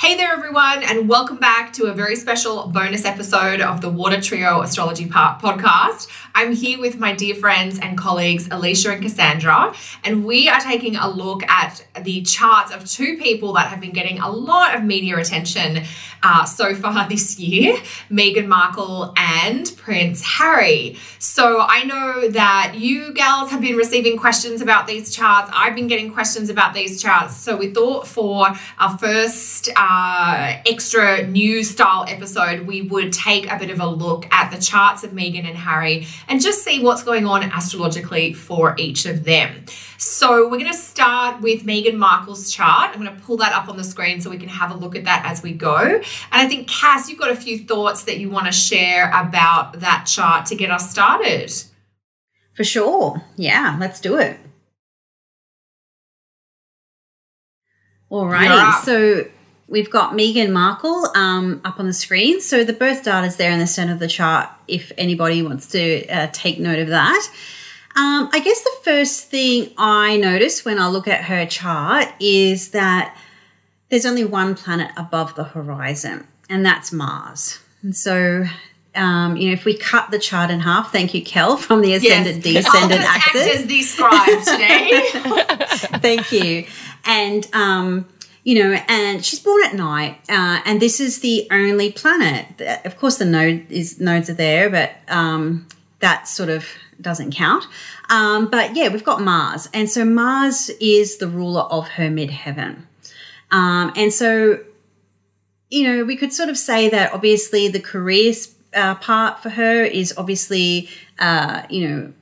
Hey there, everyone, and welcome back to a very special bonus episode of the Water Trio Astrology Part podcast. I'm here with my dear friends and colleagues, Alicia and Cassandra, and we are taking a look at the charts of two people that have been getting a lot of media attention uh, so far this year Meghan Markle and Prince Harry. So I know that you gals have been receiving questions about these charts. I've been getting questions about these charts. So we thought for our first uh, Uh, extra news style episode, we would take a bit of a look at the charts of Meghan and Harry and just see what's going on astrologically for each of them. So we're going to start with Meghan Markle's chart. I'm going to pull that up on the screen so we can have a look at that as we go. And I think, Cass, you've got a few thoughts that you want to share about that chart to get us started. For sure. Yeah, let's do it. Alrighty, so we've got Meghan Markle um, up on the screen. So the birth data is there in the center of the chart if anybody wants to uh, take note of that. Um, I guess the first thing I notice when I look at her chart is that there's only one planet above the horizon, and that's Mars. And so um, you know, if we cut the chart in half, thank you, Kel, from the ascendant yes. descendant axis. Act as the scribe today. thank you. And um, you know, and she's born at night, uh, and this is the only planet. Of course, the node is nodes are there, but um, that sort of doesn't count. Um, but yeah, we've got Mars, and so Mars is the ruler of her midheaven, um, and so you know we could sort of say that obviously the career uh, part for her is obviously uh, you know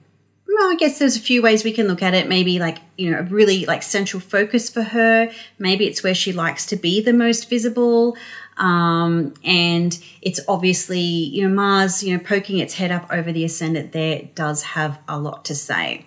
well, I guess there's a few ways we can look at it. Maybe like, you know, a really like central focus for her. Maybe it's where she likes to be the most visible. Um, and it's obviously, you know, Mars, you know, poking its head up over the ascendant there does have a lot to say.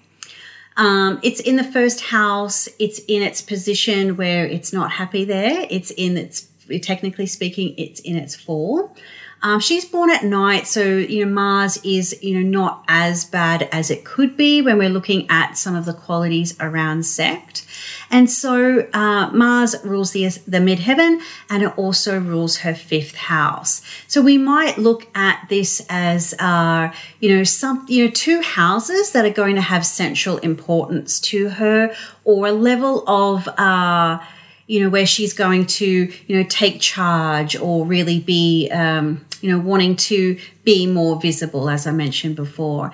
Um, it's in the first house. It's in its position where it's not happy there. It's in its, technically speaking, it's in its fall. Um, she's born at night, so you know Mars is you know not as bad as it could be when we're looking at some of the qualities around sect. And so uh, Mars rules the, the midheaven and it also rules her fifth house. So we might look at this as, uh, you know, some, you know, two houses that are going to have central importance to her or a level of, uh, you know, where she's going to, you know, take charge or really be, um, you know, wanting to be more visible, as I mentioned before.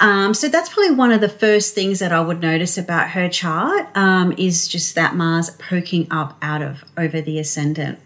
Um, so that's probably one of the first things that I would notice about her chart um, is just that Mars poking up out of over the ascendant.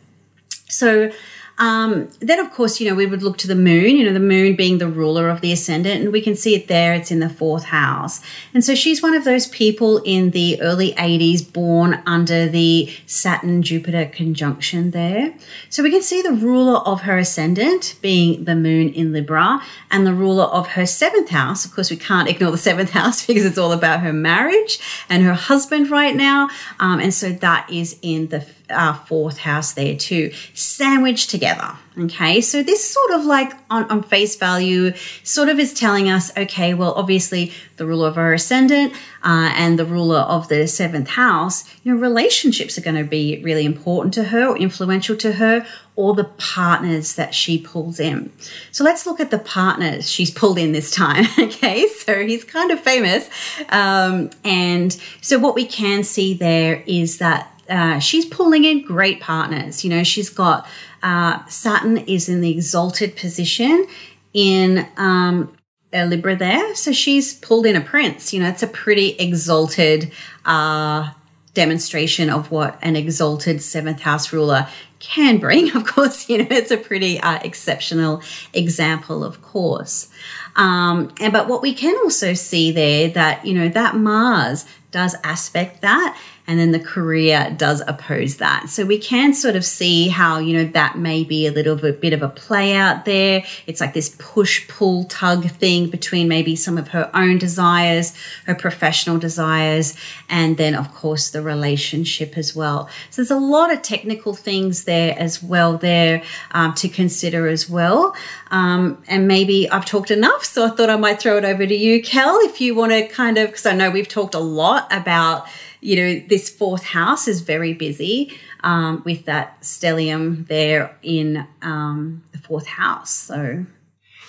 So um, then, of course, you know, we would look to the moon, you know, the moon being the ruler of the ascendant, and we can see it there, it's in the fourth house. And so she's one of those people in the early 80s born under the Saturn Jupiter conjunction there. So we can see the ruler of her ascendant being the moon in Libra, and the ruler of her seventh house. Of course, we can't ignore the seventh house because it's all about her marriage and her husband right now. Um, and so that is in the uh, fourth house there too, sandwiched together. Okay, so this sort of like on, on face value sort of is telling us okay, well, obviously the ruler of our ascendant uh, and the ruler of the seventh house, you know, relationships are going to be really important to her or influential to her or the partners that she pulls in. So let's look at the partners she's pulled in this time. okay, so he's kind of famous. Um, and so what we can see there is that uh, she's pulling in great partners. You know, she's got uh, Saturn is in the exalted position in um, Libra there. So she's pulled in a prince. You know, it's a pretty exalted uh, demonstration of what an exalted seventh house ruler can bring. Of course, you know, it's a pretty uh, exceptional example, of course. Um, and but what we can also see there that, you know, that Mars does aspect that and then the career does oppose that. So we can sort of see how, you know, that may be a little bit, bit of a play out there. It's like this push pull tug thing between maybe some of her own desires, her professional desires, and then, of course, the relationship as well. So there's a lot of technical things there as well, there um, to consider as well. Um, and maybe I've talked enough, so I thought I might throw it over to you, Kel, if you want to kind of, because I know we've talked a lot about you know, this fourth house is very busy um, with that stellium there in um, the fourth house. So,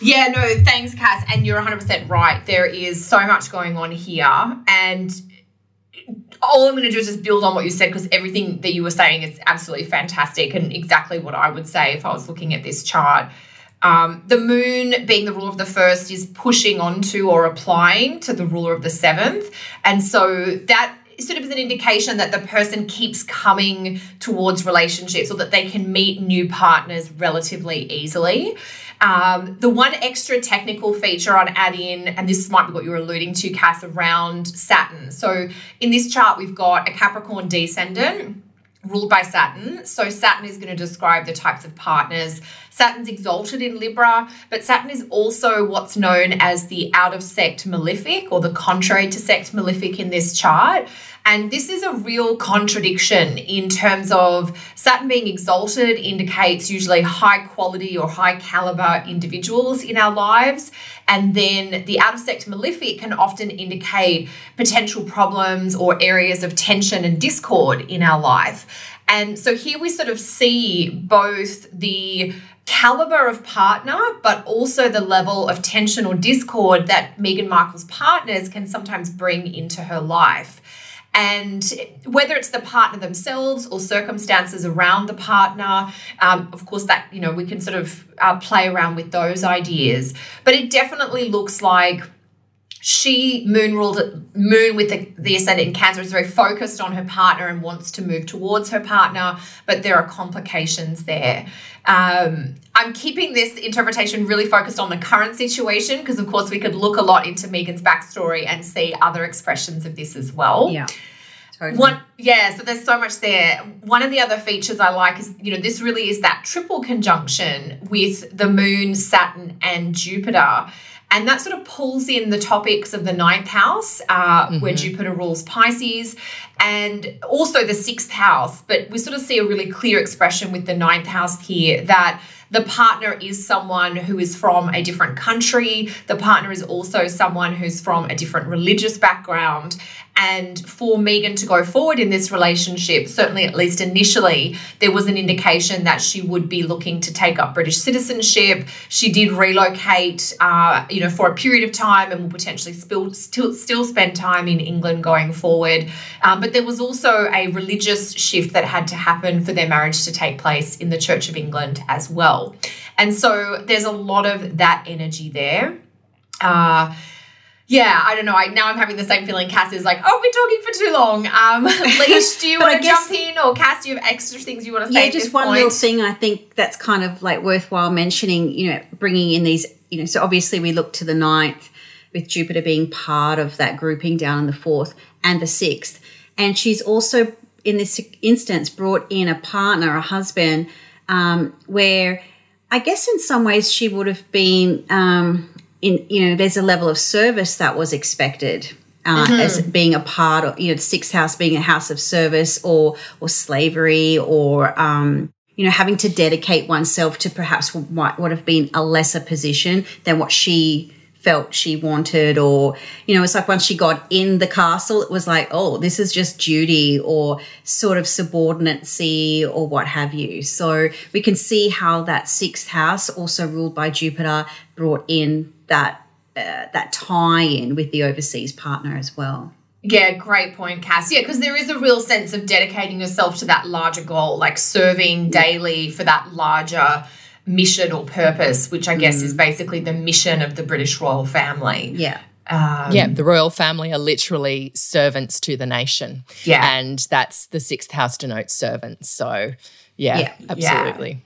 yeah, no, thanks, Cass. And you're 100% right. There is so much going on here. And all I'm going to do is just build on what you said because everything that you were saying is absolutely fantastic and exactly what I would say if I was looking at this chart. Um, the moon, being the ruler of the first, is pushing onto or applying to the ruler of the seventh. And so that sort of is an indication that the person keeps coming towards relationships or that they can meet new partners relatively easily. Um, the one extra technical feature I'd add in, and this might be what you're alluding to, Cass, around Saturn. So in this chart, we've got a Capricorn descendant ruled by Saturn. So Saturn is going to describe the types of partners. Saturn's exalted in Libra, but Saturn is also what's known as the out of sect malefic or the contrary to sect malefic in this chart. And this is a real contradiction in terms of Saturn being exalted indicates usually high quality or high caliber individuals in our lives. And then the out of sect malefic can often indicate potential problems or areas of tension and discord in our life. And so here we sort of see both the caliber of partner, but also the level of tension or discord that Meghan Markle's partners can sometimes bring into her life. And whether it's the partner themselves or circumstances around the partner, um, of course, that, you know, we can sort of uh, play around with those ideas. But it definitely looks like she moon ruled moon with the, the ascendant in cancer is very focused on her partner and wants to move towards her partner but there are complications there um, i'm keeping this interpretation really focused on the current situation because of course we could look a lot into meghan's backstory and see other expressions of this as well yeah Totally. One, yeah, so there's so much there. One of the other features I like is, you know, this really is that triple conjunction with the moon, Saturn, and Jupiter. And that sort of pulls in the topics of the ninth house, uh, mm-hmm. where Jupiter rules Pisces, and also the sixth house. But we sort of see a really clear expression with the ninth house here that the partner is someone who is from a different country. The partner is also someone who's from a different religious background. And for Meghan to go forward in this relationship, certainly at least initially, there was an indication that she would be looking to take up British citizenship. She did relocate, uh, you know, for a period of time and will potentially still, still, still spend time in England going forward. Um, but there was also a religious shift that had to happen for their marriage to take place in the Church of England as well. And so there's a lot of that energy there. Uh, yeah, I don't know. I now I'm having the same feeling. Cass is like, oh, we're talking for too long. Um, Leash, do you want to jump in, or Cass, do you have extra things you want to say? Yeah, just one point? little thing I think that's kind of like worthwhile mentioning. You know, bringing in these. You know, so obviously we look to the ninth with Jupiter being part of that grouping down in the fourth and the sixth, and she's also in this instance brought in a partner, a husband, um, where I guess in some ways she would have been. Um, in you know there's a level of service that was expected uh, mm-hmm. as being a part of you know the sixth house being a house of service or or slavery or um, you know having to dedicate oneself to perhaps what would have been a lesser position than what she felt she wanted or you know it's like once she got in the castle it was like oh this is just duty or sort of subordinacy or what have you so we can see how that sixth house also ruled by jupiter brought in that uh, that tie in with the overseas partner as well. Yeah, great point, Cass. Yeah, because there is a real sense of dedicating yourself to that larger goal, like serving daily for that larger mission or purpose, which I guess mm. is basically the mission of the British royal family. Yeah. Um, yeah, the royal family are literally servants to the nation. Yeah. And that's the sixth house denotes servants. So, yeah, yeah. absolutely. Yeah.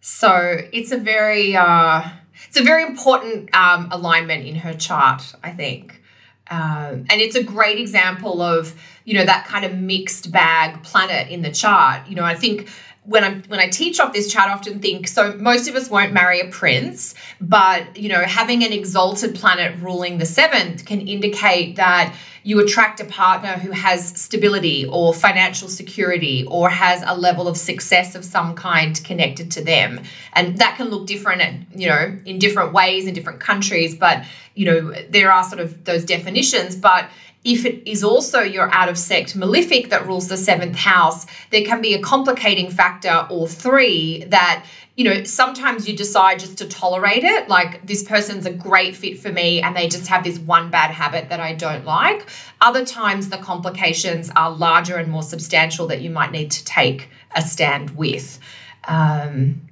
So it's a very, uh, it's a very important um, alignment in her chart, I think. Um, and it's a great example of, you know, that kind of mixed bag planet in the chart. You know, I think when I when I teach off this chart, I often think so. Most of us won't marry a prince, but you know, having an exalted planet ruling the seventh can indicate that you attract a partner who has stability or financial security or has a level of success of some kind connected to them, and that can look different, at, you know, in different ways in different countries. But you know, there are sort of those definitions, but if it is also your out of sect malefic that rules the seventh house, there can be a complicating factor or three that you know, sometimes you decide just to tolerate it. Like, this person's a great fit for me, and they just have this one bad habit that I don't like. Other times, the complications are larger and more substantial that you might need to take a stand with. Um,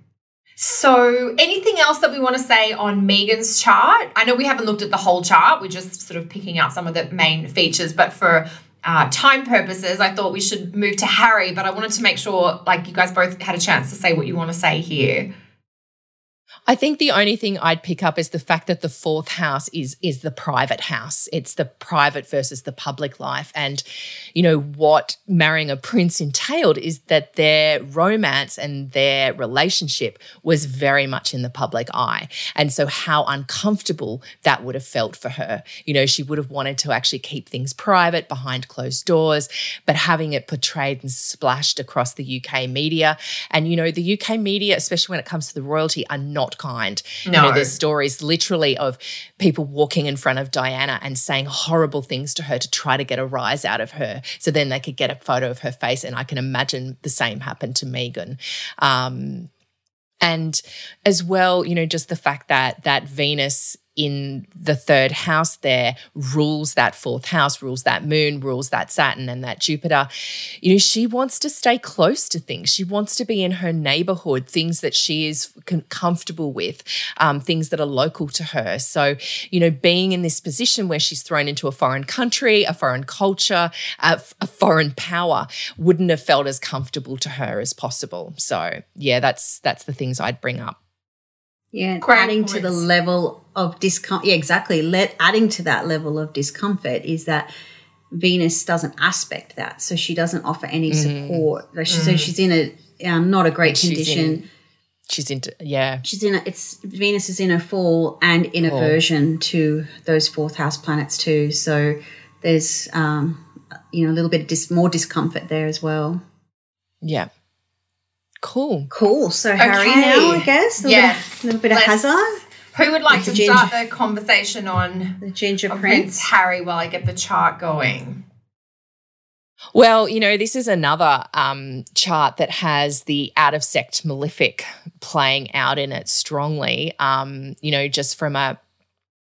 so, anything else that we want to say on Meghan's chart? I know we haven't looked at the whole chart, we're just sort of picking out some of the main features, but for uh, time purposes, I thought we should move to Harry, but I wanted to make sure like you guys both had a chance to say what you want to say here. I think the only thing I'd pick up is the fact that the fourth house is is the private house. It's the private versus the public life. And, you know, what marrying a prince entailed is that their romance and their relationship was very much in the public eye. And so how uncomfortable that would have felt for her. You know, she would have wanted to actually keep things private behind closed doors, but having it portrayed and splashed across the UK media. And, you know, the UK media, especially when it comes to the royalty, are not kind. No. You know, there's stories literally of people walking in front of Diana and saying horrible things to her to try to get a rise out of her. So then they could get a photo of her face. And I can imagine the same happened to Meghan. Um, and as well, you know, just the fact that that Venus in the third house there rules that fourth house, rules that moon, rules that Saturn and that Jupiter. You know, she wants to stay close to things. She wants to be in her neighborhood, things that she is comfortable with, um, things that are local to her. So, you know, being in this position where she's thrown into a foreign country, a foreign culture, a, a foreign power wouldn't have felt as comfortable to her as possible. So, yeah, that's that's the things I'd bring up. Yeah, Great adding points. to the level of discomfort. Yeah, exactly. Let adding to that level of discomfort is that Venus doesn't aspect that, so she doesn't offer any mm. support. Mm. So she's in a um, not a great she's condition. In, she's into yeah. She's in a, it's Venus is in a fall and in aversion to those fourth house planets too. So there's um, you know a little bit of dis- more discomfort there as well. Yeah. Cool. Cool. So okay. Harry now, I guess. A yes. Little, little bit of Let's, hazard. Who would like to ginger, start the conversation on the Ginger on Prince? Prince Harry while I get the chart going? Well, you know, this is another um, chart that has the out of sect malefic playing out in it strongly. Um, you know, just from a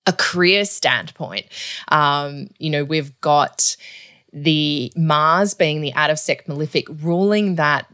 a career standpoint, um, you know, we've got the Mars being the out of sect malefic, ruling that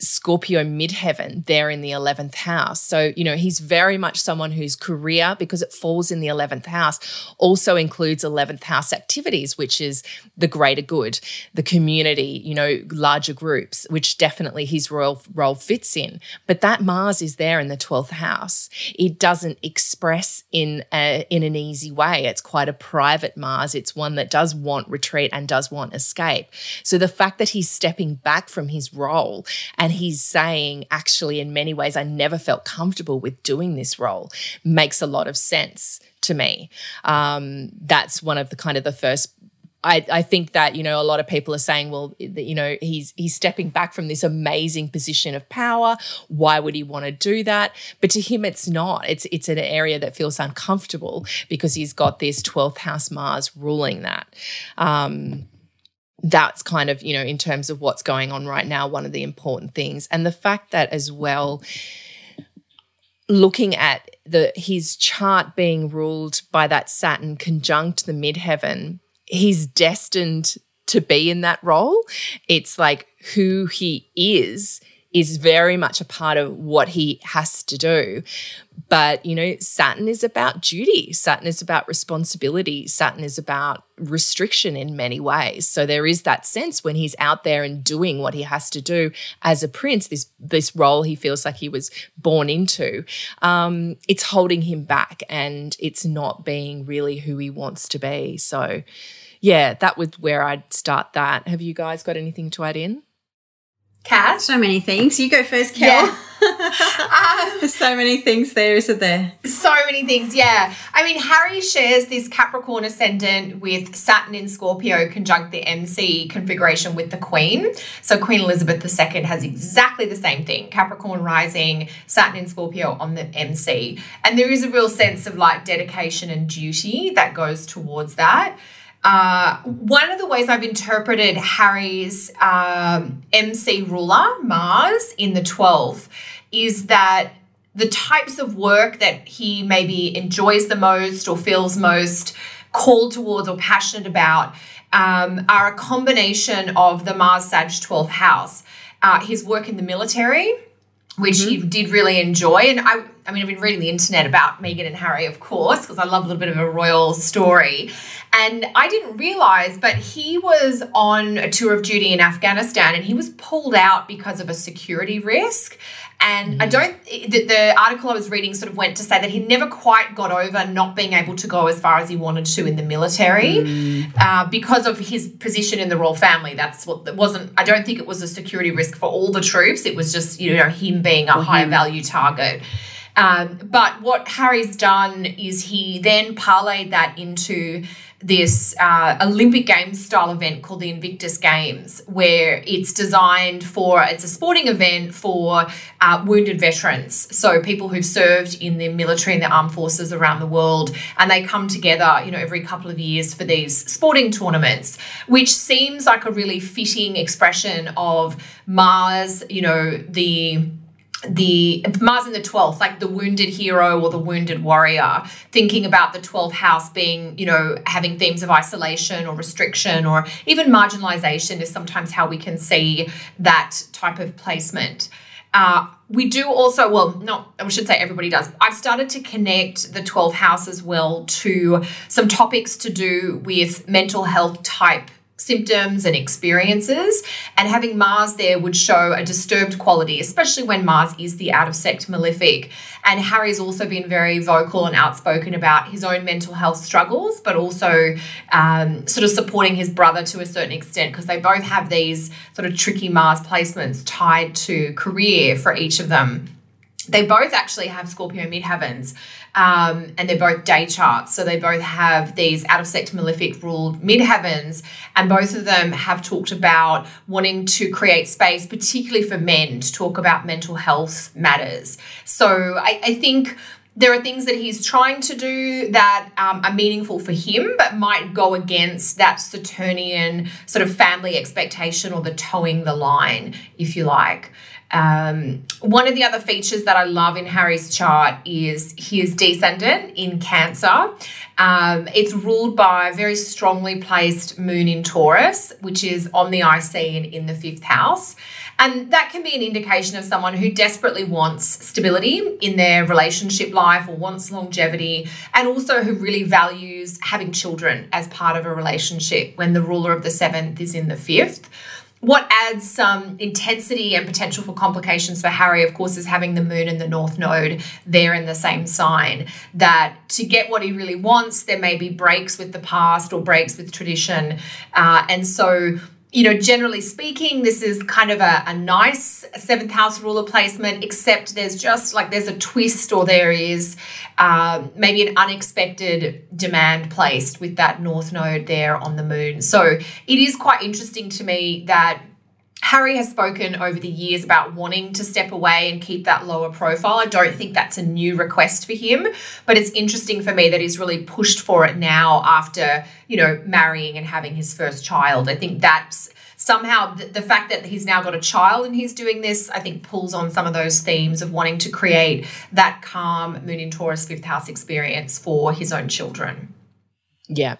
Scorpio midheaven there in the 11th house. So, you know, he's very much someone whose career, because it falls in the 11th house, also includes 11th house activities, which is the greater good, the community, you know, larger groups, which definitely his royal role fits in. But that Mars is there in the 12th house. It doesn't express in a, in an easy way. It's quite a private Mars. It's one that does want retreat and does want escape. So the fact that he's stepping back from his role and and he's saying, actually, in many ways, I never felt comfortable with doing this role, makes a lot of sense to me. Um, that's one of the kind of the first I, I, think that you know a lot of people are saying, well, you know, he's he's stepping back from this amazing position of power. Why would he want to do that? But to him, it's not. It's it's an area that feels uncomfortable because he's got this twelfth house Mars ruling that. Um, that's kind of, you know, in terms of what's going on right now, one of the important things. And the fact that as well, looking at the his chart being ruled by that Saturn conjunct the midheaven, he's destined to be in that role. It's like who he is is very much a part of what he has to do. But, you know, Saturn is about duty. Saturn is about responsibility. Saturn is about restriction in many ways. So there is that sense when he's out there and doing what he has to do as a prince, this this role he feels like he was born into, um, it's holding him back and it's not being really who he wants to be. So yeah, that was where I'd start that. Have you guys got anything to add in? Cat. So many things. You go first, Kel. Yeah. um, There's so many things there, isn't there? So many things, yeah. I mean, Harry shares this Capricorn ascendant with Saturn in Scorpio conjunct the MC configuration with the Queen. So Queen Elizabeth II has exactly the same thing Capricorn rising, Saturn in Scorpio on the MC. And there is a real sense of like dedication and duty that goes towards that. Uh, one of the ways I've interpreted Harry's um, MC ruler, Mars, in the 12th is that the types of work that he maybe enjoys the most or feels most called towards or passionate about um, are a combination of the Mars Sag 12th house, uh, his work in the military, which mm-hmm. he did really enjoy. And I, I mean, I've been reading the internet about Meghan and Harry, of course, because I love a little bit of a royal story. And I didn't realize, but he was on a tour of duty in Afghanistan and he was pulled out because of a security risk. And mm. I don't, the, the, article I was reading sort of went to say that he never quite got over not being able to go as far as he wanted to in the military mm. uh, because of his position in the royal family. That's what it wasn't, I don't think it was a security risk for all the troops. It was just, you know, him being a high value target. Um, but what Harry's done is he then parlayed that into this uh, Olympic Games style event called the Invictus Games, where it's designed for it's a sporting event for uh, wounded veterans, so people who've served in the military and the armed forces around the world, and they come together, you know, every couple of years for these sporting tournaments, which seems like a really fitting expression of Mars, you know, the the Mars in the 12th, like the wounded hero or the wounded warrior, thinking about the 12th house being, you know, having themes of isolation or restriction or even marginalization is sometimes how we can see that type of placement. Uh, we do also, well, not, I should say everybody does. I've started to connect the 12th house as well to some topics to do with mental health type symptoms and experiences. And having Mars there would show a disturbed quality, especially when Mars is the out of sect malefic. And Harry's also been very vocal and outspoken about his own mental health struggles, but also um, sort of supporting his brother to a certain extent because they both have these sort of tricky Mars placements tied to career for each of them. They both actually have Scorpio midheavens, um, and they're both day charts. So they both have these out of sect malefic ruled midheavens, and both of them have talked about wanting to create space, particularly for men, to talk about mental health matters. So I, I think there are things that he's trying to do that um, are meaningful for him, but might go against that Saturnian sort of family expectation or the toeing the line, if you like. Um, one of the other features that I love in Harry's chart is his descendant in Cancer. Um, it's ruled by a very strongly placed moon in Taurus, which is on the IC and in the fifth house. And that can be an indication of someone who desperately wants stability in their relationship life or wants longevity, and also who really values having children as part of a relationship when the ruler of the seventh is in the fifth. What adds some intensity and potential for complications for Harry, of course, is having the moon and the north node there in the same sign. That to get what he really wants, there may be breaks with the past or breaks with tradition. Uh, and so you know, generally speaking, this is kind of a, a nice seventh house ruler placement, except there's just like there's a twist or there is um, maybe an unexpected demand placed with that north node there on the moon. So it is quite interesting to me that Harry has spoken over the years about wanting to step away and keep that lower profile. I don't think that's a new request for him, but it's interesting for me that he's really pushed for it now after, you know, marrying and having his first child. I think that's somehow the, the fact that he's now got a child and he's doing this, I think pulls on some of those themes of wanting to create that calm moon in Taurus fifth house experience for his own children. Yeah.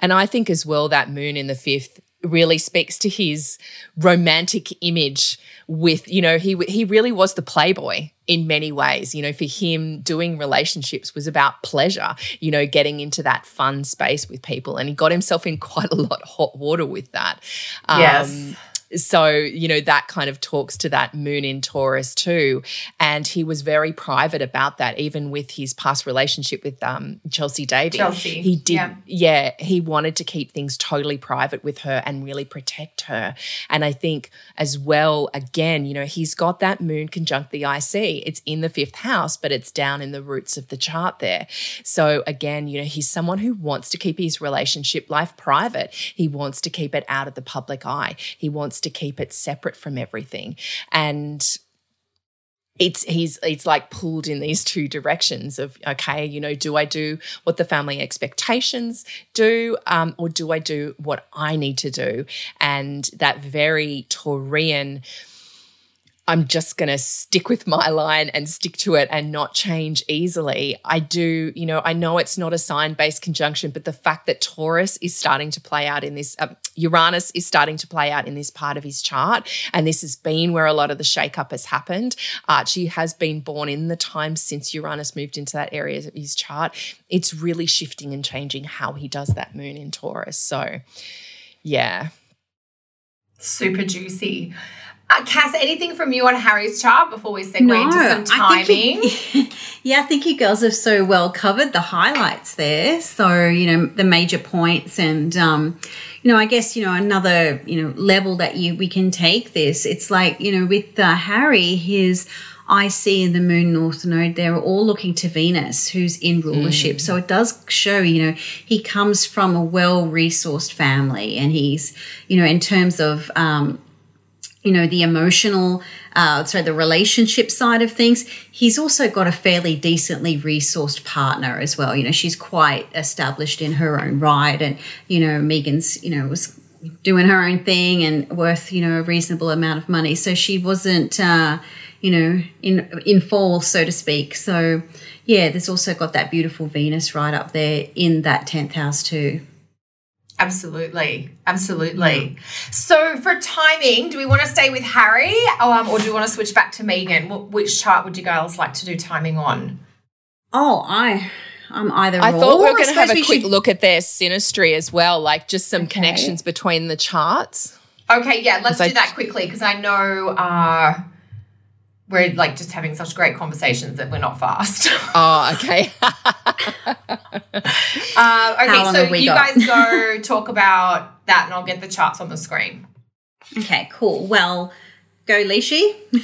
And I think as well that moon in the fifth really speaks to his romantic image with you know he he really was the playboy in many ways. You know for him doing relationships was about pleasure you know getting into that fun space with people. And he got himself in quite a lot of hot water with that. Yes. Um, so, you know, that kind of talks to that moon in Taurus too. And he was very private about that, even with his past relationship with um, Chelsy Davy. Chelsy. He did, yeah. yeah, he wanted to keep things totally private with her and really protect her. And I think as well, again, you know, he's got that moon conjunct the IC. It's in the fifth house, but it's down in the roots of the chart there. So again, you know, he's someone who wants to keep his relationship life private. He wants to keep it out of the public eye. He wants to keep it separate from everything. And it's he's it's like pulled in these two directions of okay you know do i do what the family expectations do um, or do i do what i need to do and that very taurian I'm just going to stick with my line and stick to it and not change easily. I do, you know, I know it's not a sign based conjunction, but the fact that Taurus is starting to play out in this, uh, Uranus is starting to play out in this part of his chart, and this has been where a lot of the shakeup has happened. Archie has been born in the time since Uranus moved into that area of his chart. It's really shifting and changing how he does that moon in Taurus. So, yeah. Super juicy. Uh, Cass, anything from you on Harry's chart before we segue no, into some timing? I you, yeah, I think you girls have so well covered the highlights there. So, you know, the major points and, um, you know, I guess, you know, another, you know, level that you we can take this. It's like, you know, with uh, Harry, his IC and the Moon North Node, they're all looking to Venus, who's in rulership. Mm. So it does show, you know, he comes from a well resourced family and he's, you know, in terms of, um, you know the emotional uh, so the relationship side of things. He's also got a fairly decently resourced partner as well. You know she's quite established in her own right and you know meghan's you know was doing her own thing and worth you know a reasonable amount of money. So she wasn't uh, you know in in fall so to speak. So yeah there's also got that beautiful venus right up there in that 10th house too Absolutely. Absolutely. So, for timing, do we want to stay with Harry um, or do we want to switch back to Meghan? which chart would you girls like to do timing on? Oh, I. I'm either. I thought we were going to have a quick should... look at their synastry as well, like just some okay. connections between the charts. Okay, yeah, let's do I... that quickly because I know uh, we're like just having such great conversations that we're not fast. Oh, okay. uh, okay, so you got? guys go talk about that, and I'll get the charts on the screen. Okay, cool. Well, go Lishi.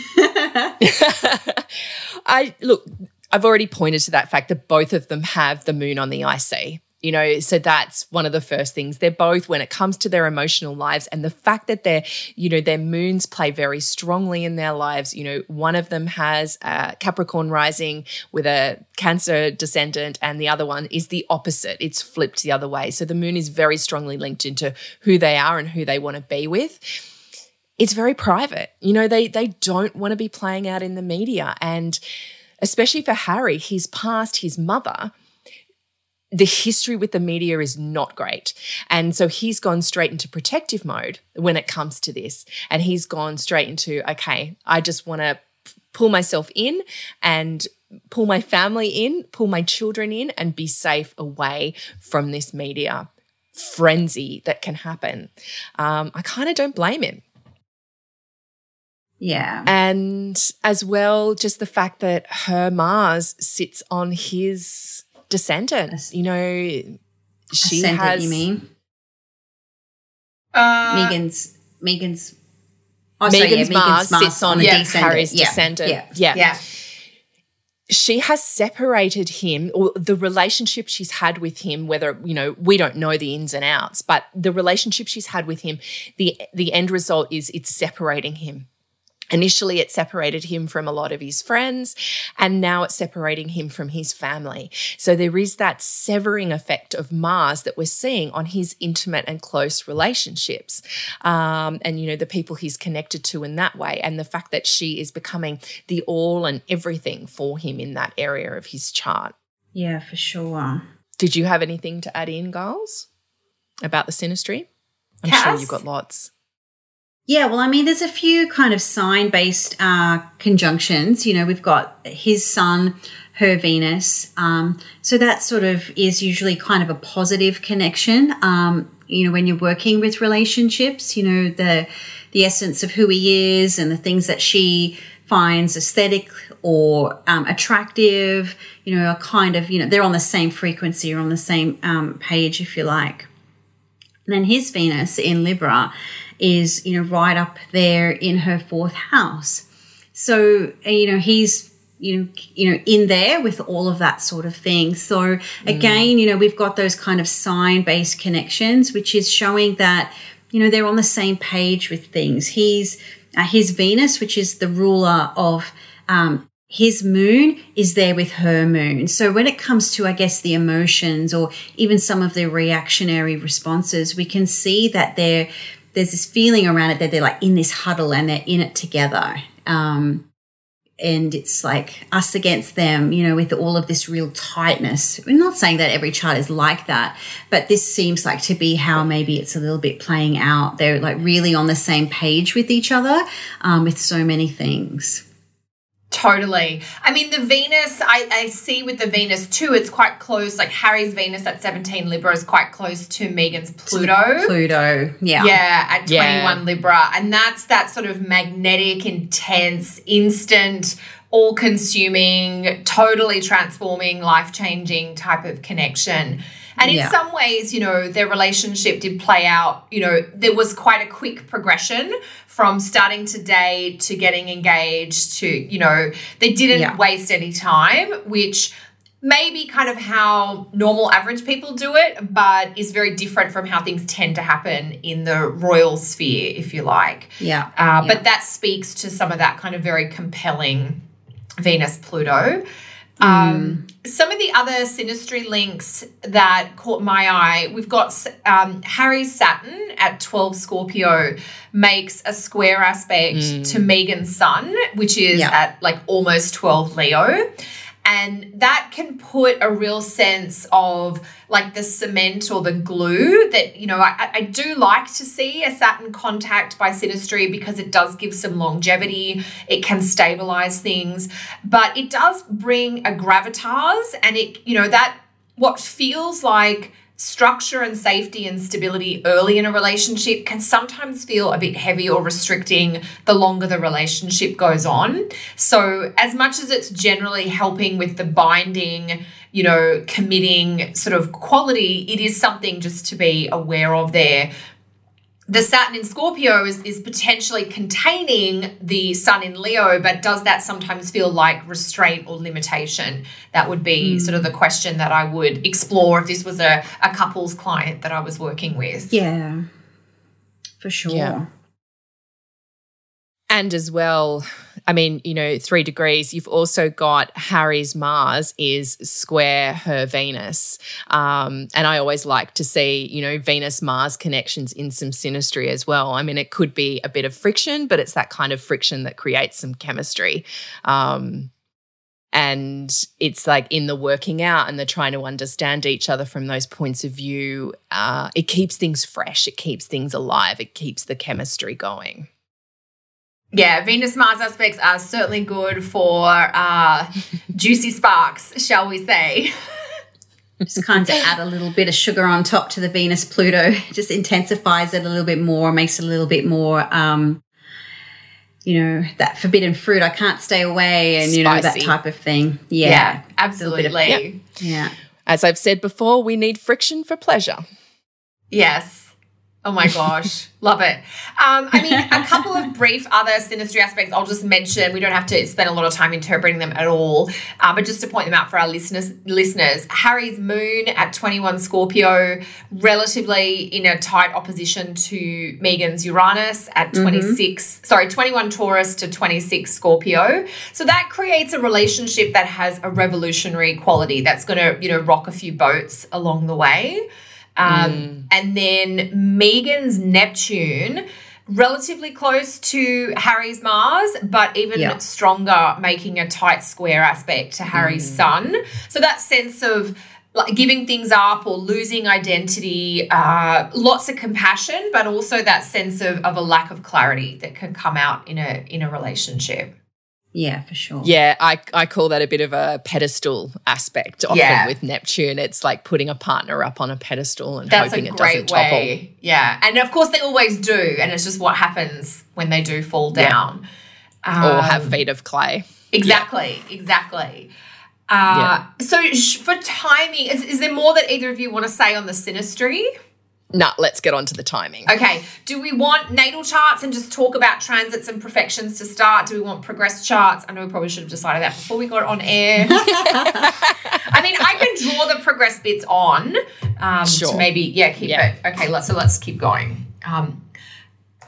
I look. I've already pointed to that fact that both of them have the moon on the IC you know so that's one of the first things. They're both when it comes to their emotional lives and the fact that their you know their moons play very strongly in their lives you know one of them has a capricorn rising with a cancer descendant and the other one is the opposite. It's flipped the other way. So the moon is very strongly linked into who they are and who they want to be with. It's very private. You know they they don't want to be playing out in the media. And especially for harry his past his mother the history with the media is not great. And so he's gone straight into protective mode when it comes to this. And he's gone straight into, okay, I just want to pull myself in and pull my family in, pull my children in, and be safe away from this media frenzy that can happen. Um, I kind of don't blame him. Yeah. And as well, just the fact that her Mars sits on his descendant. You know, she Ascendant, has. You mean? Uh, Meghan's Meghan's. Oh, Meghan's, yeah, Mars, Mars sits on yeah, Harry's yeah, descendant. Yeah. yeah. yeah. She has separated him, or the relationship she's had with him. Whether you know, we don't know the ins and outs, but the relationship she's had with him, the the end result is it's separating him Initially, it separated him from a lot of his friends, and now it's separating him from his family. So there is that severing effect of Mars that we're seeing on his intimate and close relationships, um, and you know the people he's connected to in that way, and the fact that she is becoming the all and everything for him in that area of his chart. Yeah, for sure. Did you have anything to add in, girls, about the synastry? I'm Cass? sure you've got lots. Yeah, well, I mean, there's a few kind of sign based uh, conjunctions. You know, we've got his sun, her Venus. Um, so that sort of is usually kind of a positive connection. Um, you know, when you're working with relationships, you know, the, the essence of who he is and the things that she finds aesthetic or um, attractive, you know, are kind of, you know, they're on the same frequency or on the same um, page, if you like. And then his Venus in Libra is, you know, right up there in her fourth house. So, you know, he's you know you know in there with all of that sort of thing so again mm. you know we've got those kind of sign based connections which is showing that you know they're on the same page with things he's uh, his Venus, which is the ruler of um, his moon, is there with her moon. So when it comes to, I guess, the emotions or even some of the reactionary responses, we can see that there there's this feeling around it that they're like in this huddle and they're in it together. Um, and it's like us against them, you know, with all of this real tightness. We're not saying that every child is like that, but this seems like to be how maybe it's a little bit playing out. They're like really on the same page with each other um, with so many things. Totally. I mean, the Venus, I, I see with the Venus too, it's quite close. Like Harry's Venus at 17 Libra is quite close to Meghan's Pluto. Pluto, yeah. Yeah, at 21 Yeah. Libra. And that's that sort of magnetic, intense, instant, all consuming, totally transforming, life changing type of connection. And in Yeah. some ways, you know, their relationship did play out, you know, there was quite a quick progression from starting to date to getting engaged to, you know, they didn't Yeah. waste any time, which maybe kind of how normal average people do it, but is very different from how things tend to happen in the royal sphere, if you like. Yeah. Uh, yeah. But that speaks to some of that kind of very compelling Venus Pluto. Um, Some of the other synastry links that caught my eye, we've got um, Harry's Saturn at 12 Scorpio makes a square aspect to Meghan's Sun, which is Yeah. at like almost 12 Leo. And that can put a real sense of like the cement or the glue that, you know, I, I do like to see a Saturn contact by synastry because it does give some longevity. It can stabilize things, but it does bring a gravitas and it, you know, that what feels like structure and safety and stability early in a relationship can sometimes feel a bit heavy or restricting the longer the relationship goes on. So, as much as it's generally helping with the binding, you know, committing sort of quality, it is something just to be aware of there. The Saturn in Scorpio is, is potentially containing the Sun in Leo, but does that sometimes feel like restraint or limitation? That would be hmm. sort of the question that I would explore if this was a, a couple's client that I was working with. Yeah. For sure. Yeah. And as well, I mean, you know, three degrees, you've also got Harry's Mars is square her Venus. Um, and I always like to see, you know, Venus Mars connections in some synastry as well. I mean, it could be a bit of friction, but it's that kind of friction that creates some chemistry. Um, and it's like in the working out and the trying to understand each other from those points of view, uh, it keeps things fresh, it keeps things alive, it keeps the chemistry going. Yeah, Venus Mars aspects are certainly good for uh, juicy sparks, shall we say. Just kind of add a little bit of sugar on top to the Venus Pluto. Just intensifies it a little bit more, makes it a little bit more, um, you know, that forbidden fruit. I can't stay away, and you know that type of thing. Yeah, absolutely. yeah. yeah. As I've said before, we need friction for pleasure. Yes. Oh my gosh, love it. Um, I mean, a couple of brief other synastry aspects I'll just mention. We don't have to spend a lot of time interpreting them at all, uh, but just to point them out for our listeners. Listeners, Harry's moon at twenty one Scorpio, relatively in a tight opposition to Meghan's Uranus at twenty Sorry, twenty one Taurus to twenty six Scorpio. So that creates a relationship that has a revolutionary quality. That's going to you know rock a few boats along the way. Um, And then Meghan's Neptune, relatively close to Harry's Mars, but even Yeah. stronger, making a tight square aspect to Harry's Sun. So that sense of like giving things up or losing identity, uh, lots of compassion, but also that sense of, of a lack of clarity that can come out in a in a relationship. Yeah, for sure. Yeah, I, I call that a bit of a pedestal aspect. Often Yeah. with Neptune, it's like putting a partner up on a pedestal and That's hoping it doesn't great topple. Yeah. And of course they always do. And it's just what happens when they do fall Yeah. down. Or have Um, feet of clay. Exactly, exactly. Uh, So sh- for timing, is, is there more that either of you want to say on the synastry? Nah, let's get on to the timing. Okay, do we want natal charts and just talk about transits and perfections to start? Do we want progress charts? I know we probably should have decided that before we got on air. I mean, I can draw the progress bits on um, Sure. to maybe, yeah, keep Yeah. it. Okay, let's, so let's keep going. Um,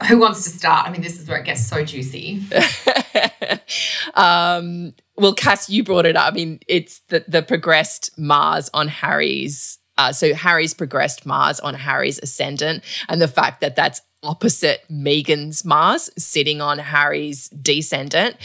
Who wants to start? I mean, this is where it gets so juicy. um, well, Cass, you brought it up. I mean, it's the, the progressed Mars on Harry's. Uh, so Harry's progressed Mars on Harry's ascendant, and the fact that that's opposite Meghan's Mars sitting on Harry's descendant.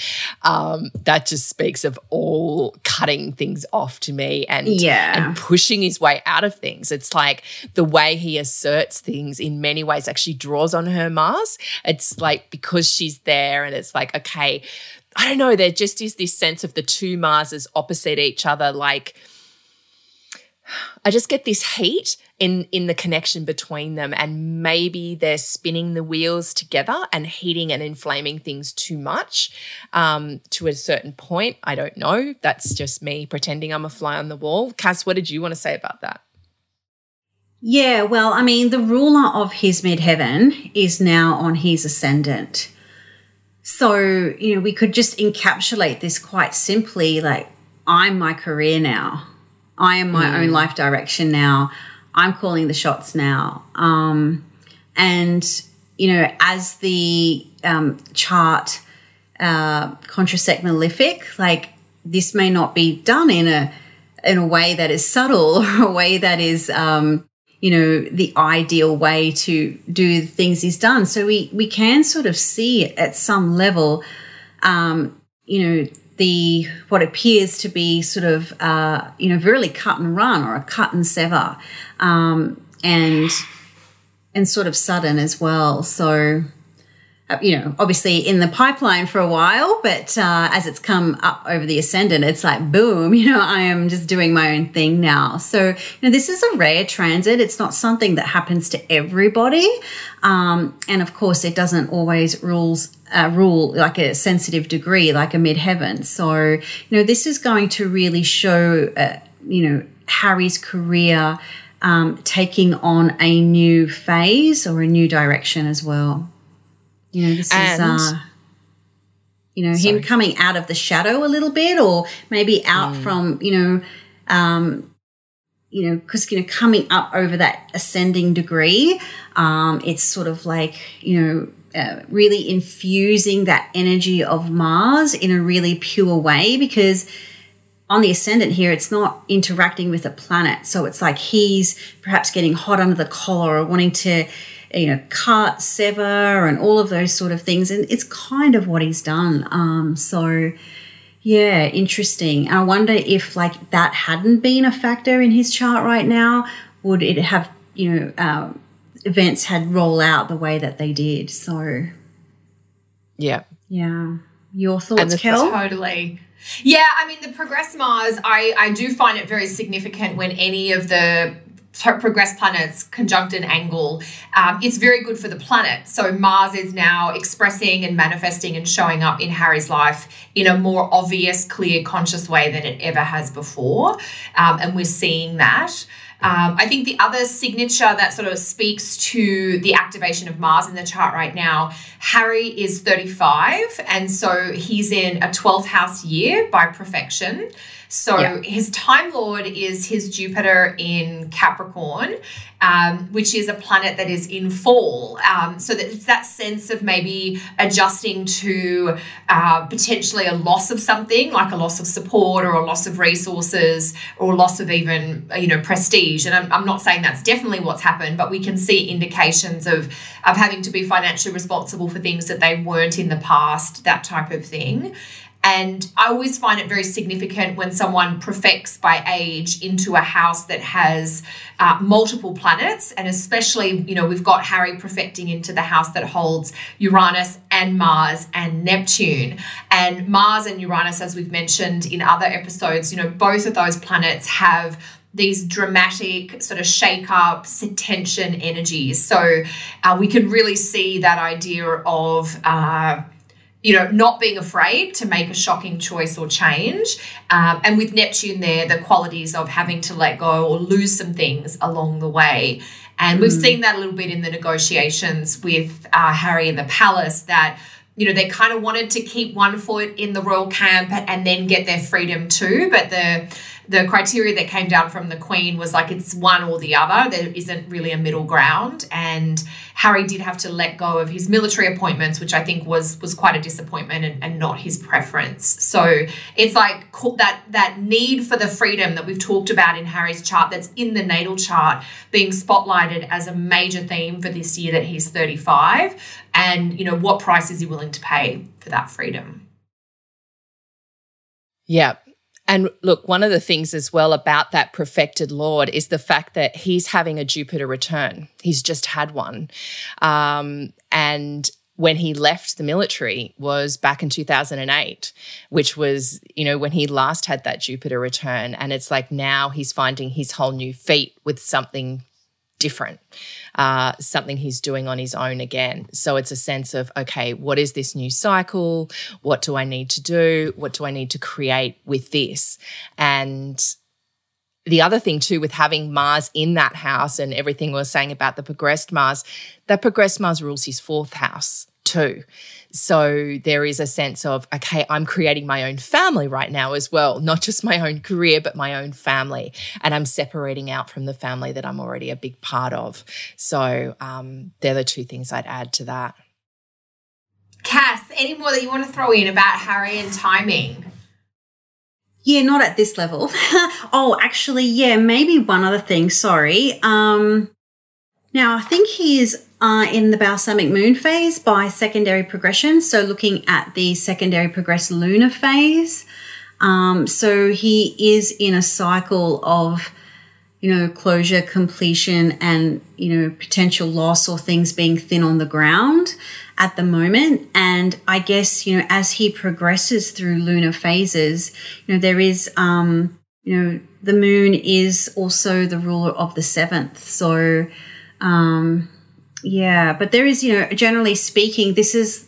Um, that just speaks of all cutting things off to me and, yeah. and pushing his way out of things. It's like the way he asserts things in many ways actually draws on her Mars. It's like because she's there and it's like, okay, I don't know, there just is this sense of the two Marses opposite each other, like I just get this heat in in the connection between them and maybe they're spinning the wheels together and heating and inflaming things too much um, to a certain point. I don't know. That's just me pretending i'm a fly on the wall. Cass what did you want to say about that? Yeah well i mean the ruler of his midheaven is now on his ascendant. So you know we could just encapsulate this quite simply like i'm my career now i am my mm. own life direction now I'm calling the shots now. Um, and, you know, as the um, chart uh, contrasect malefic, like this may not be done in a in a way that is subtle or a way that is um, you know the ideal way to do things he's done so we we can sort of see at some level um, you know the what appears to be sort of uh, you know really cut and run or a cut and sever um, and and sort of sudden as well. So uh, you know, obviously in the pipeline for a while, but uh, as it's come up over the ascendant, it's like boom, you know, I am just doing my own thing now. So, you know, this is a rare transit. It's not something that happens to everybody. Um, and of course, it doesn't always rules uh, rule like a sensitive degree, like a midheaven. So, you know, this is going to really show, uh, you know, Harry's career um, taking on a new phase or a new direction as well. You know, this and, is, uh, you know, sorry. him coming out of the shadow a little bit, or maybe out mm. from, you know, um, you know, because you know, coming up over that ascending degree, um, it's sort of like you know. Uh, really infusing that energy of Mars in a really pure way because on the ascendant here, it's not interacting with a planet. So it's like he's perhaps getting hot under the collar or wanting to, you know, cut, sever, and all of those sort of things. And it's kind of what he's done. Um, so, yeah, interesting. I wonder if like that hadn't been a factor in his chart right now, would it have, you know, um, events had roll out the way that they did? So, yeah, yeah. Your thoughts, Kel? Totally. Yeah, I mean the progress Mars, I I do find it very significant when any of the progress planets conjunct an angle. Um, it's very good for the planet. So Mars is now expressing and manifesting and showing up in Harry's life in a more obvious, clear, conscious way than it ever has before, um, and we're seeing that. Um, I think the other signature that sort of speaks to the activation of Mars in the chart right now, Harry is 35, and so he's in a 12th house year by perfection. So yeah. his Time Lord is his Jupiter in Capricorn, um, which is a planet that is in fall. Um, so that it's that sense of maybe adjusting to uh, potentially a loss of something, like a loss of support or a loss of resources or a loss of even you know prestige. And I'm, I'm not saying that's definitely what's happened, but we can see indications of of having to be financially responsible for things that they weren't in the past, that type of thing. And I always find it very significant when someone perfects by age into a house that has uh, multiple planets. And especially, you know, we've got Harry perfecting into the house that holds Uranus and Mars and Neptune. And Mars and Uranus, as we've mentioned in other episodes, you know, both of those planets have these dramatic sort of shake ups, tension energies. So uh, we can really see that idea of. Uh, you know, not being afraid to make a shocking choice or change. Um, and with Neptune there, the qualities of having to let go or lose some things along the way. And we've mm. seen that a little bit in the negotiations with uh, Harry and the palace that you know they kind of wanted to keep one foot in the royal camp and then get their freedom too but the the criteria that came down from the Queen was like it's one or the other. There isn't really a middle ground. And Harry did have to let go of his military appointments, which I think was was quite a disappointment and, and not his preference. So it's like that that need for the freedom that we've talked about in Harry's chart that's in the natal chart being spotlighted as a major theme for this year that he's 35 and you know what price is he willing to pay for that freedom yeah and look, one of the things as well about that perfected Lord is the fact that he's having a Jupiter return. He's just had one. Um, and when he left the military was back in 2008, which was, you know, when he last had that Jupiter return. And it's like now he's finding his whole new feet with something different, uh, something he's doing on his own again. So it's a sense of, okay, what is this new cycle? What do I need to do? What do I need to create with this? And the other thing too with having Mars in that house and everything we are saying about the progressed Mars, that progressed Mars rules his fourth house too. So there is a sense of, okay, I'm creating my own family right now as well, not just my own career, but my own family. And I'm separating out from the family that I'm already a big part of. So um, they're the two things I'd add to that. Cass, any more that you want to throw in about Harry and timing? Yeah, not at this level. oh, actually, yeah, maybe one other thing. Sorry. Um, now, I think he is uh, in the balsamic moon phase by secondary progression. So, looking at the secondary progressed lunar phase. Um, so, he is in a cycle of, you know, closure, completion, and, you know, potential loss or things being thin on the ground at the moment. And I guess, you know, as he progresses through lunar phases, you know, there is, um, you know, the moon is also the ruler of the seventh. So, um, yeah, but there is, you know, generally speaking, this is,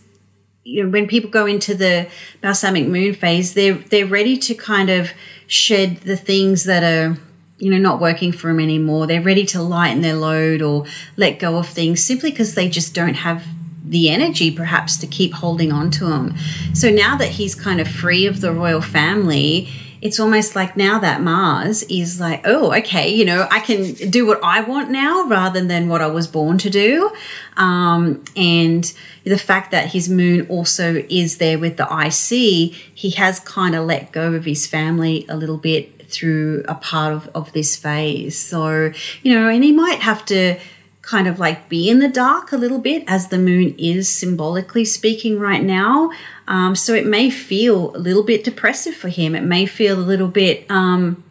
you know, when people go into the balsamic moon phase, they're they're ready to kind of shed the things that are you know not working for them anymore they're ready to lighten their load or let go of things simply because they just don't have the energy perhaps to keep holding on to him. So now that he's kind of free of the royal family, it's almost like now that Mars is like, oh, okay, you know, I can do what I want now rather than what I was born to do. Um, and the fact that his moon also is there with the IC, he has kind of let go of his family a little bit through a part of, of this phase. So, you know, and he might have to kind of like be in the dark a little bit as the moon is symbolically speaking right now. Um, so it may feel a little bit depressive for him. It may feel a little bit, um,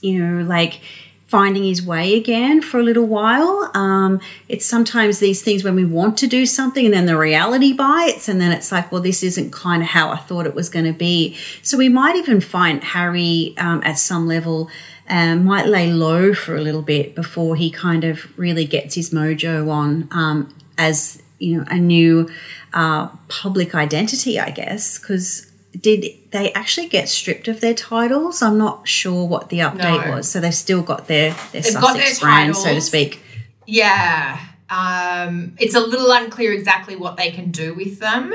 you know, like finding his way again for a little while. Um, it's sometimes these things when we want to do something and then the reality bites, and then it's like, well, this isn't kind of how I thought it was going to be. So we might even find Harry um, at some level um, might lay low for a little bit before he kind of really gets his mojo on um, as you know a new uh, public identity, I guess. Because did they actually get stripped of their titles? I'm not sure what the update no. was. So they've still got their their they've Sussex their brand, so to speak. Yeah, um, it's a little unclear exactly what they can do with them.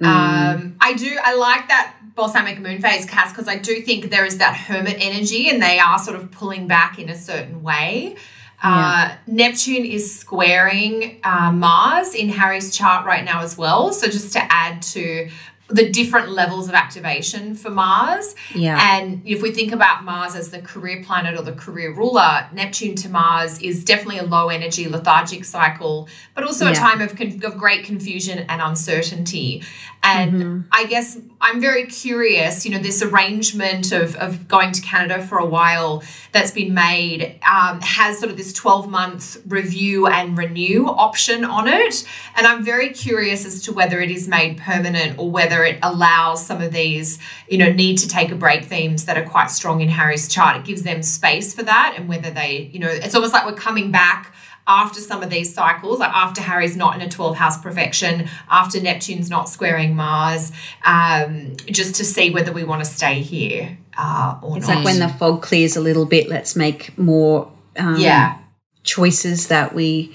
Mm. Um, I do. I like that balsamic moon phase Cass because I do think there is that hermit energy and they are sort of pulling back in a certain way. Uh, Neptune is squaring uh, Mars in Harry's chart right now as well. So just to add to the different levels of activation for Mars. Yeah. And if we think about Mars as the career planet or the career ruler, Neptune to Mars is definitely a low energy, lethargic cycle, but also yeah. a time of, con- of great confusion and uncertainty. And mm-hmm. I guess I'm very curious, you know, this arrangement of, of going to Canada for a while that's been made um, has sort of this 12 month review and renew option on it. And I'm very curious as to whether it is made permanent or whether it allows some of these, you know, need to take a break themes that are quite strong in Harry's chart. It gives them space for that and whether they, you know, it's almost like we're coming back after some of these cycles, like after Harry's not in a 12 house perfection, after Neptune's not squaring Mars, um, just to see whether we want to stay here uh, or it's not. like when the fog clears a little bit, let's make more um, yeah. choices that we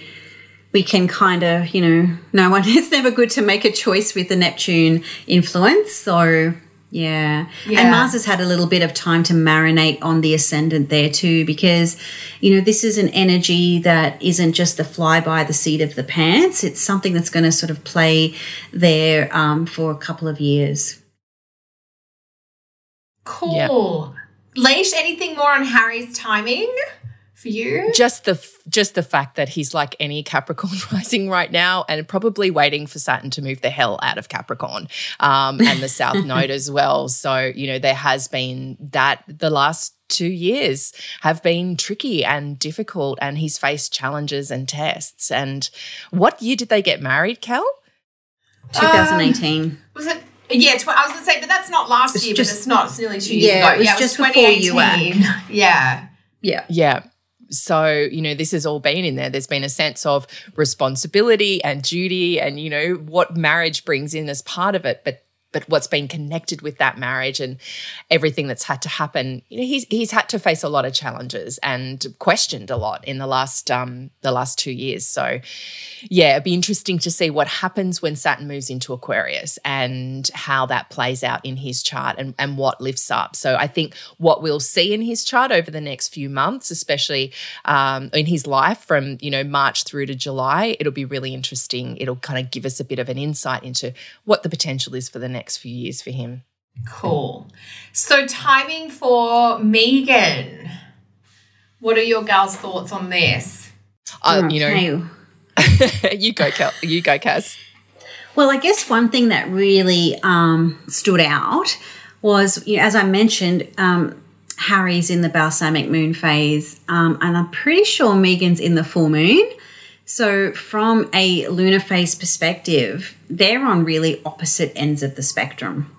we can kind of, you know, no one, it's never good to make a choice with the Neptune influence. So, Yeah. Yeah. And Mars has had a little bit of time to marinate on the ascendant there too, because, you know, this is an energy that isn't just the fly by the seat of the pants. It's something that's going to sort of play there um, for a couple of years. Cool. Leish, anything more on Harry's timing for you? just the just the fact that he's like any Capricorn rising right now, and probably waiting for Saturn to move the hell out of Capricorn, um, and the South Node as well. So you know there has been that the last two years have been tricky and difficult, and he's faced challenges and tests. And what year did they get married, Cal? 2018. Was it? Yeah, tw- I was going to say, but that's not last It's year, just- but it's not. It's nearly two years Yeah, ago. it was yeah, just before you Yeah. yeah. Yeah. So, you know, this has all been in there. There's been a sense of responsibility and duty and, you know, what marriage brings in as part of it, but but what's been connected with that marriage and everything that's had to happen. You know, he's he's had to face a lot of challenges and questioned a lot in the last um the last two years. So yeah, it'd be interesting to see what happens when Saturn moves into Aquarius and how that plays out in his chart and, and what lifts up. So I think what we'll see in his chart over the next few months, especially um, in his life from you know March through to July, it'll be really interesting. It'll kind of give us a bit of an insight into what the potential is for the next few years for him. Cool. So, timing for Meghan. What are your girls' thoughts on this? Uh, You know, Okay. you go, Kel, you go, Cass. Well, I guess one thing that really um, stood out was, you know, as I mentioned, um, Harry's in the balsamic moon phase, um, and I'm pretty sure Meghan's in the full moon. So, from a lunar phase perspective, they're on really opposite ends of the spectrum.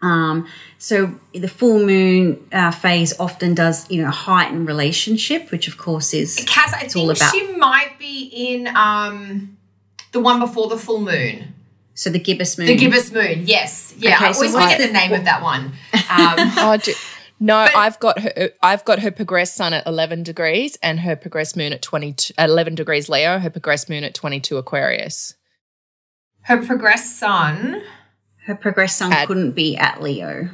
Um, so the full moon uh, phase often does, you know, heighten relationship, which of course is Cass, I It's all think about- she might be in um, the one before the full moon. so the gibbous moon. The gibbous moon, yes. Yeah, Okay, I always what's forget the, the- name of that one. Um, Oh, do, no, I've got her. I've got her progress sun at eleven degrees and her progress moon at twenty at eleven degrees Leo. Her progress moon at twenty two Aquarius. her progressed sun. Her progress sun At- couldn't be at Leo.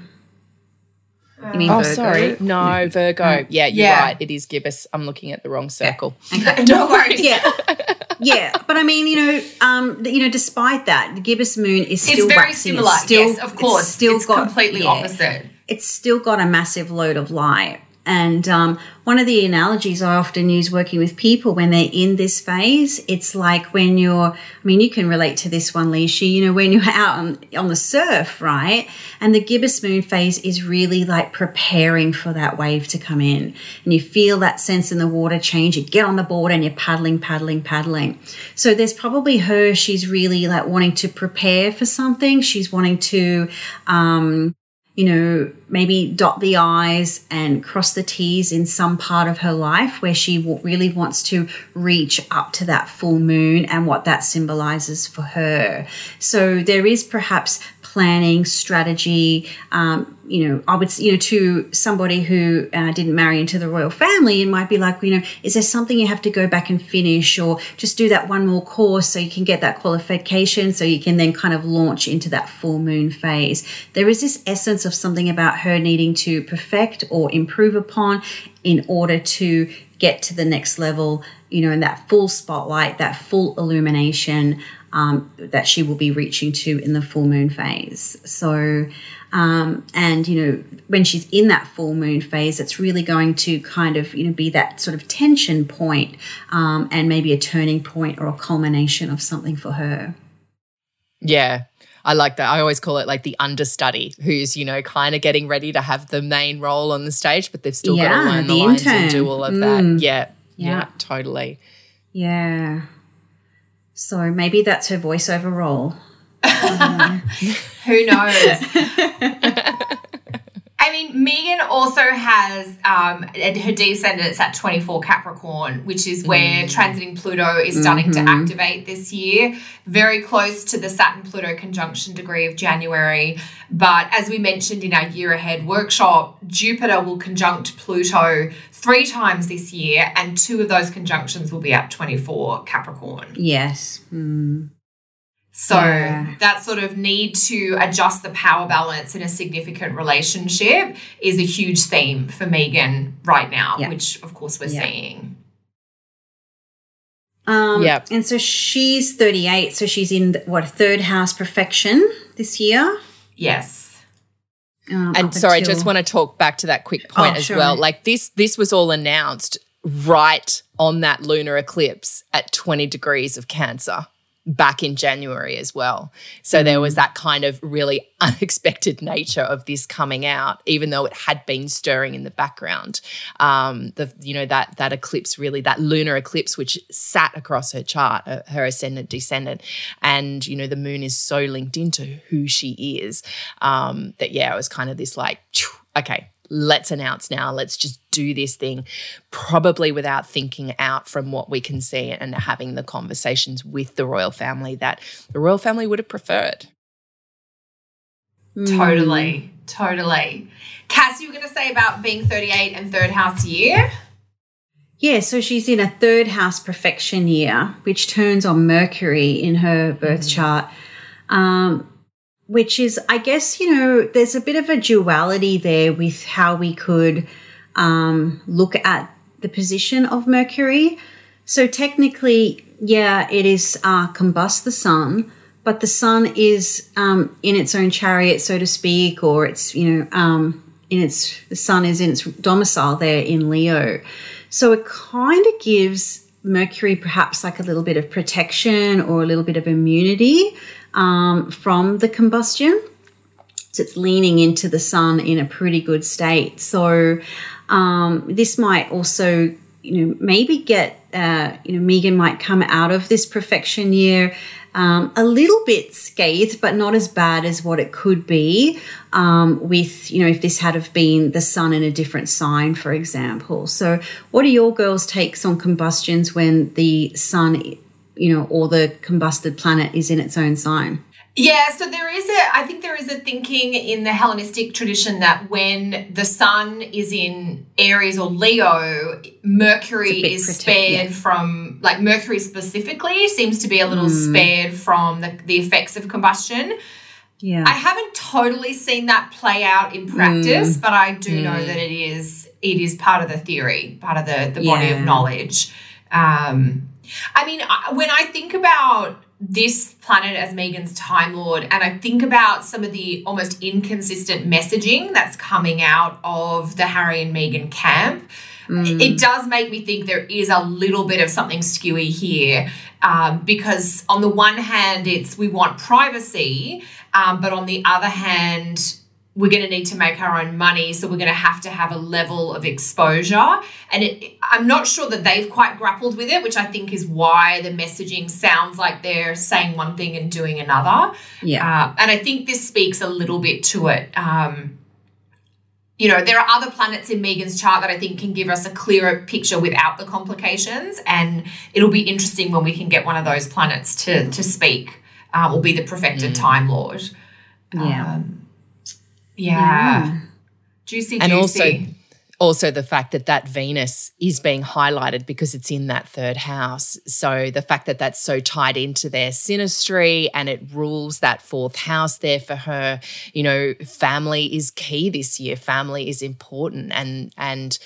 You mean Oh, Virgo? sorry, no Virgo. Yeah, you're Yeah. right. It is gibbous. I'm looking at the wrong circle. no worries. Yeah, yeah, but I mean, you know, um, you know, despite that, the gibbous moon is still It's very waxing. similar. It's still, yes, of course. It's still it's got completely yeah, opposite. It's still got a massive load of light. And um, one of the analogies I often use working with people when they're in this phase, it's like when you're, I mean, you can relate to this one, Leisha, you know, when you're out on, on the surf, right? And the gibbous moon phase is really like preparing for that wave to come in. And you feel that sense in the water change. You get on the board and you're paddling, paddling, paddling. So there's probably her, she's really like wanting to prepare for something. She's wanting to, um, you know, maybe dot the I's and cross the T's in some part of her life where she really wants to reach up to that full moon and what that symbolizes for her. So there is perhaps planning, strategy. Um, you know, I would, you know, to somebody who uh, didn't marry into the royal family, it might be like, you know, is there something you have to go back and finish or just do that one more course so you can get that qualification so you can then kind of launch into that full moon phase? There is this essence of something about her needing to perfect or improve upon in order to get to the next level, you know, in that full spotlight, that full illumination um, that she will be reaching to in the full moon phase. So, um, and you know, when she's in that full moon phase, it's really going to kind of you know be that sort of tension point, um, and maybe a turning point or a culmination of something for her. Yeah. I like that. I always call it like the understudy who's, you know, kind of getting ready to have the main role on the stage, but they've still got to learn the, the lines and do all of Mm. that. Yeah, yeah. Yeah. totally. Yeah. So maybe that's her voiceover role. Who knows? I mean, Meghan also has um, her descendants at 24 Capricorn, which is where transiting Pluto is starting to activate this year, very close to the Saturn Pluto conjunction degree of January. But as we mentioned in our year ahead workshop, Jupiter will conjunct Pluto three times this year, and two of those conjunctions will be at 24 Capricorn. Yes. Mm. So yeah. that sort of need to adjust the power balance in a significant relationship is a huge theme for Meghan right now, yeah. which of course we're yeah. seeing. Um, yeah. And so she's 38, so she's in what third house perfection this year. Yes. Um, and sorry, until... I just want to talk back to that quick point oh, as sure. well. Like this, this was all announced right on that lunar eclipse at 20 degrees of Cancer back in January as well. So mm. there was mm. that kind of really unexpected nature of this coming out, even though it had been stirring in the background. Um, the you know that that eclipse really that lunar eclipse which sat across her chart, uh, her ascendant descendant, and you know the moon is so linked into who she is um, that yeah, it was kind of this like okay let's announce now, let's just do this thing, probably without thinking out from what we can see and having the conversations with the royal family that the royal family would have preferred. Totally, mm. totally. Cass, you were going to say about being 38 and third house year? Yeah, so she's in a third house perfection year, which turns on Mercury in her birth mm. chart. Um, which is, I guess, you know, there's a bit of a duality there with how we could um, look at the position of Mercury. So technically, yeah, it is uh, combust the sun, but the sun is um, in its own chariot, so to speak, or it's you know um, in its the sun is in its domicile there in Leo. So it kind of gives Mercury perhaps like a little bit of protection or a little bit of immunity um, from the combustion. So it's leaning into the sun in a pretty good state. So um, this might also, you know, maybe get, uh, you know, Meghan might come out of this perfection year um, a little bit scathed, but not as bad as what it could be um, with, you know, if this had have been the sun in a different sign, for example. So, what are your girls' takes on combustions when the sun you know, or the combusted planet is in its own sign. Yeah, so there is a, I think there is a thinking in the Hellenistic tradition that when the sun is in Aries or Leo, Mercury is protect, spared yeah. from, like Mercury specifically seems to be a little mm. spared from the, the effects of combustion. Yeah. I haven't totally seen that play out in practice, mm. but I do mm. know that it is, it is part of the theory, part of the, the body yeah. of knowledge. Um, I mean, when I think about this planet as Meghan's Time Lord, and I think about some of the almost inconsistent messaging that's coming out of the Harry and Meghan camp. Mm. It does make me think there is a little bit of something skewy here um, because, on the one hand, it's we want privacy, um, but on the other hand, we're going to need to make our own money so we're going to have to have a level of exposure. And it, i'm not sure that they've quite grappled with it which i think is why the messaging sounds like they're saying one thing and doing another. Yeah. Uh, and i think this speaks a little bit to it. Um, you know there are other planets in meghan's chart that i think can give us a clearer picture without the complications and it'll be interesting when we can get one of those planets to to speak will be the perfected mm. time lord. Yeah. Um, yeah. Mm. Juicy, and juicy. also also the fact that that Venus is being highlighted because it's in that third house. So the fact that that's so tied into their synastry and it rules that fourth house there for her, you know, family is key this year. Family is important and and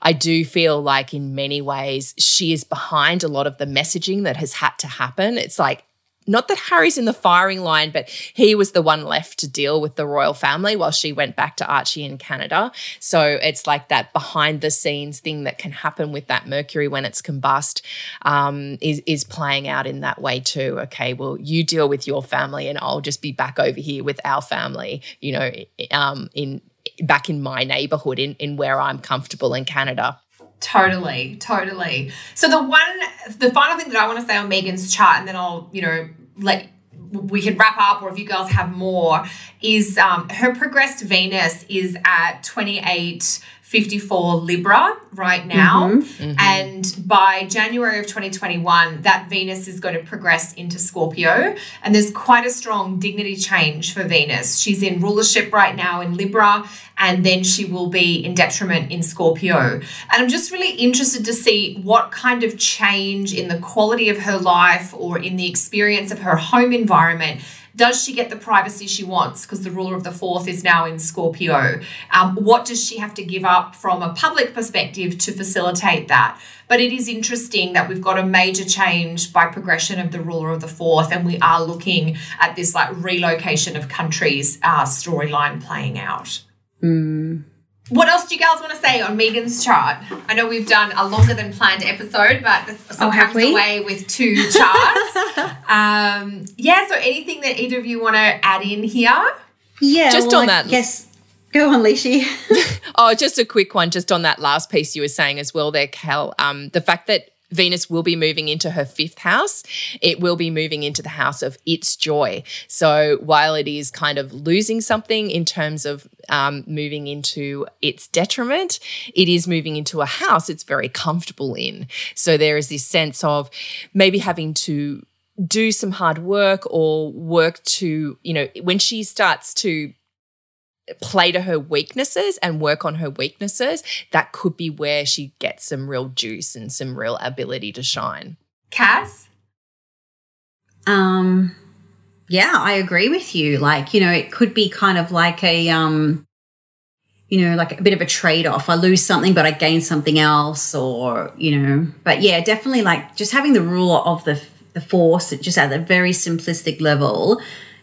I do feel like in many ways she is behind a lot of the messaging that has had to happen. It's like not that Harry's in the firing line, but he was the one left to deal with the royal family while she went back to Archie in Canada. So it's like that behind the scenes thing that can happen with that Mercury when it's combust um, is is playing out in that way too. Okay, well you deal with your family, and I'll just be back over here with our family. You know, um, in back in my neighborhood in in where I'm comfortable in Canada. Totally, totally. So the one, the final thing that I want to say on Meghan's chart, and then I'll, you know, let we can wrap up, or if you girls have more, is um, her progressed Venus is at 28 54 Libra right now. Mm-hmm. And by January of 2021, that Venus is going to progress into Scorpio. And there's quite a strong dignity change for Venus. She's in rulership right now in Libra, and then she will be in detriment in Scorpio. And I'm just really interested to see what kind of change in the quality of her life or in the experience of her home environment does she get the privacy she wants because the ruler of the fourth is now in Scorpio? Um, what does she have to give up from a public perspective to facilitate that? But it is interesting that we've got a major change by progression of the ruler of the fourth, and we are looking at this like relocation of countries uh, storyline playing out. Mm. What else do you guys want to say on Meghan's chart? I know we've done a longer than planned episode, but Oh, have sometimes we? the way with two charts. um, yeah, so anything that either of you want to add in here? Yeah. Just well, on I that- Yes. Go on, Leishy. Oh, just a quick one, just on that last piece you were saying as well there, Cal. Um, the fact that Venus will be moving into her fifth house, it will be moving into the house of its joy. So while it is kind of losing something in terms of um, moving into its detriment, it is moving into a house it's very comfortable in. So there is this sense of maybe having to do some hard work or work to, you know, when she starts to play to her weaknesses and work on her weaknesses, that could be where she gets some real juice and some real ability to shine. Cass? Um, yeah, I agree with you. Like, you know, it could be kind of like a, um, you know, like a bit of a trade off. I lose something, but I gain something else, or, you know, but yeah, definitely like just having the rule of the, the force, just at a very simplistic level,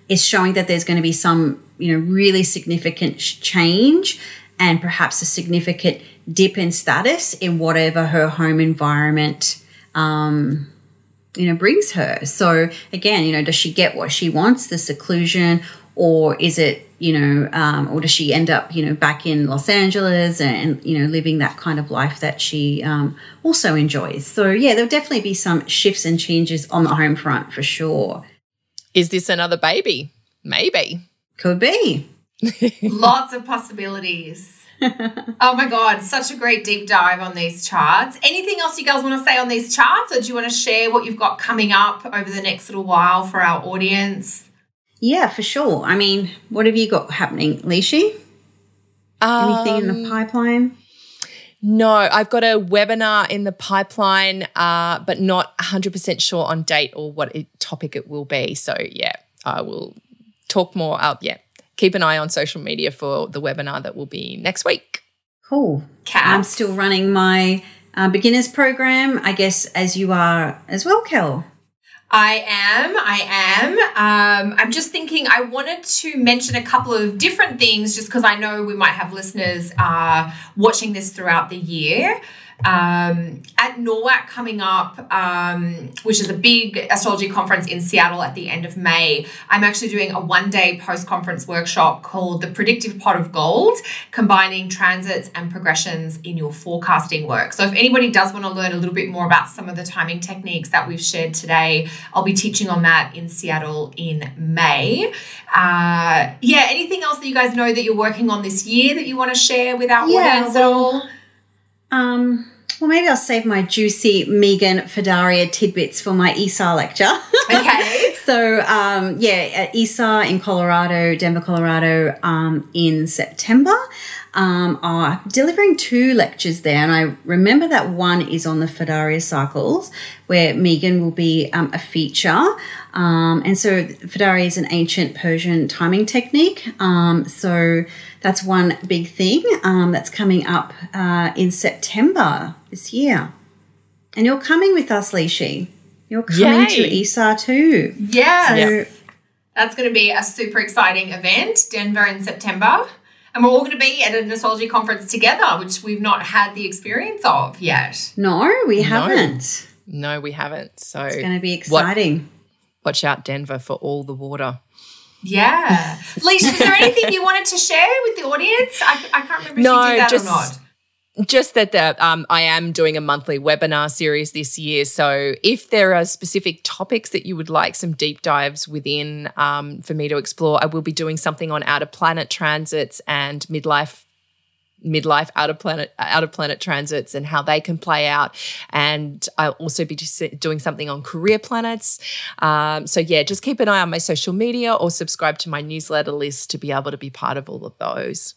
is showing that there's going to be some, you know, really significant change and perhaps a significant dip in status in whatever her home environment um, you know brings her. So again you know does she get what she wants the seclusion or is it you know um, or does she end up you know back in los angeles and you know living that kind of life that she um, also enjoys? So yeah there'll definitely be some shifts and changes on the home front for sure Is this another baby? Maybe. could be Lots of possibilities. oh my God, such a great deep dive on these charts. Anything else you guys want to say on these charts, or do you want to share what you've got coming up over the next little while for our audience? yeah for sure i mean what have you got happening Lishi? anything in Um, the pipeline No, I've got a webinar in the pipeline, uh, but not 100% sure on date or what it, topic it will be. So, yeah, I will talk more up. Yeah, keep an eye on social media for the webinar that will be next week. cool Cass? I'm still running my uh, beginners program, I guess, as you are as well, Kel. I am. I am. Um, I'm just thinking. I wanted to mention a couple of different things, just because I know we might have listeners uh, watching this throughout the year. Um, at NORWAC coming up, um, which is a big astrology conference in Seattle at the end of May, I'm actually doing a one day post conference workshop called The Predictive Pot of Gold, combining transits and progressions in your forecasting work. So, if anybody does want to learn a little bit more about some of the timing techniques that we've shared today, I'll be teaching on that in Seattle in May. Uh, yeah, anything else that you guys know that you're working on this year that you want to share with our Yeah, audience at well, all? Um, well, maybe I'll save my juicy Meghan Firdaria tidbits for my ISAR lecture. Okay. so, um, yeah, at ISAR in Colorado, Denver, Colorado, um, in September. Um, I'm delivering two lectures there, and I remember that one is on the Firdaria cycles, where Meghan will be um, a feature. Um, and so, Firdaria is an ancient Persian timing technique. Um, so, that's one big thing um, that's coming up uh, in September this year. And you're coming with us, Lishi. You're coming to Yay. ISAR too. Yes. So- That's going to be a super exciting event, Denver in September. And we're all going to be at an astrology conference together, which we've not had the experience of yet. No, we haven't. No, we haven't. So, It's going to be exciting. watch out, Denver, for all the water. Yeah. Leisha, is there anything you wanted to share with the audience? I, I can't remember No, if you did that just- or not. Just that the, um, I am doing a monthly webinar series this year. So if there are specific topics that you would like some deep dives within um, for me to explore, I will be doing something on outer planet transits and midlife midlife out of planet out of planet transits and how they can play out. And i'll also be doing something on career planets. Um, so yeah just keep an eye on my social media or subscribe to my newsletter list to be able to be part of all of those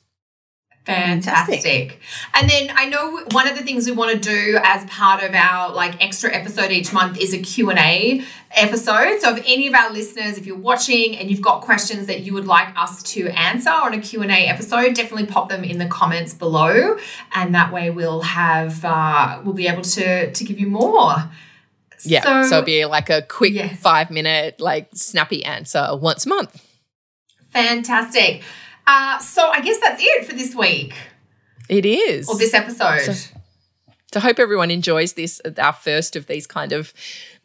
Fantastic. Fantastic. And then I know one of the things we want to do as part of our like extra episode each month is a Q&A episode. So if any of our listeners if you're watching and you've got questions that you would like us to answer on a Q&A episode, definitely pop them in the comments below and that way we'll have uh, we'll be able to to give you more. Yeah. So, so it'll be like a quick yes. 5 minute like snappy answer once a month. Fantastic. Uh, so I guess that's it for this week. It is. Or this episode. So, to hope everyone enjoys this, our first of these kind of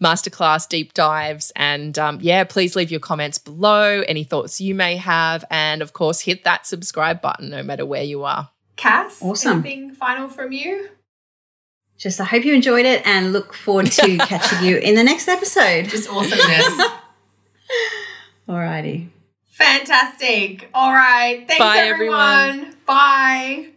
masterclass deep dives. And um, yeah, please leave your comments below, any thoughts you may have. And of course, hit that subscribe button no matter where you are. Cass, awesome. anything final from you? Just I hope you enjoyed it and look forward to catching you in the next episode. Just awesomeness. Alrighty. Fantastic. All right. Thanks, Bye, everyone. everyone. Bye.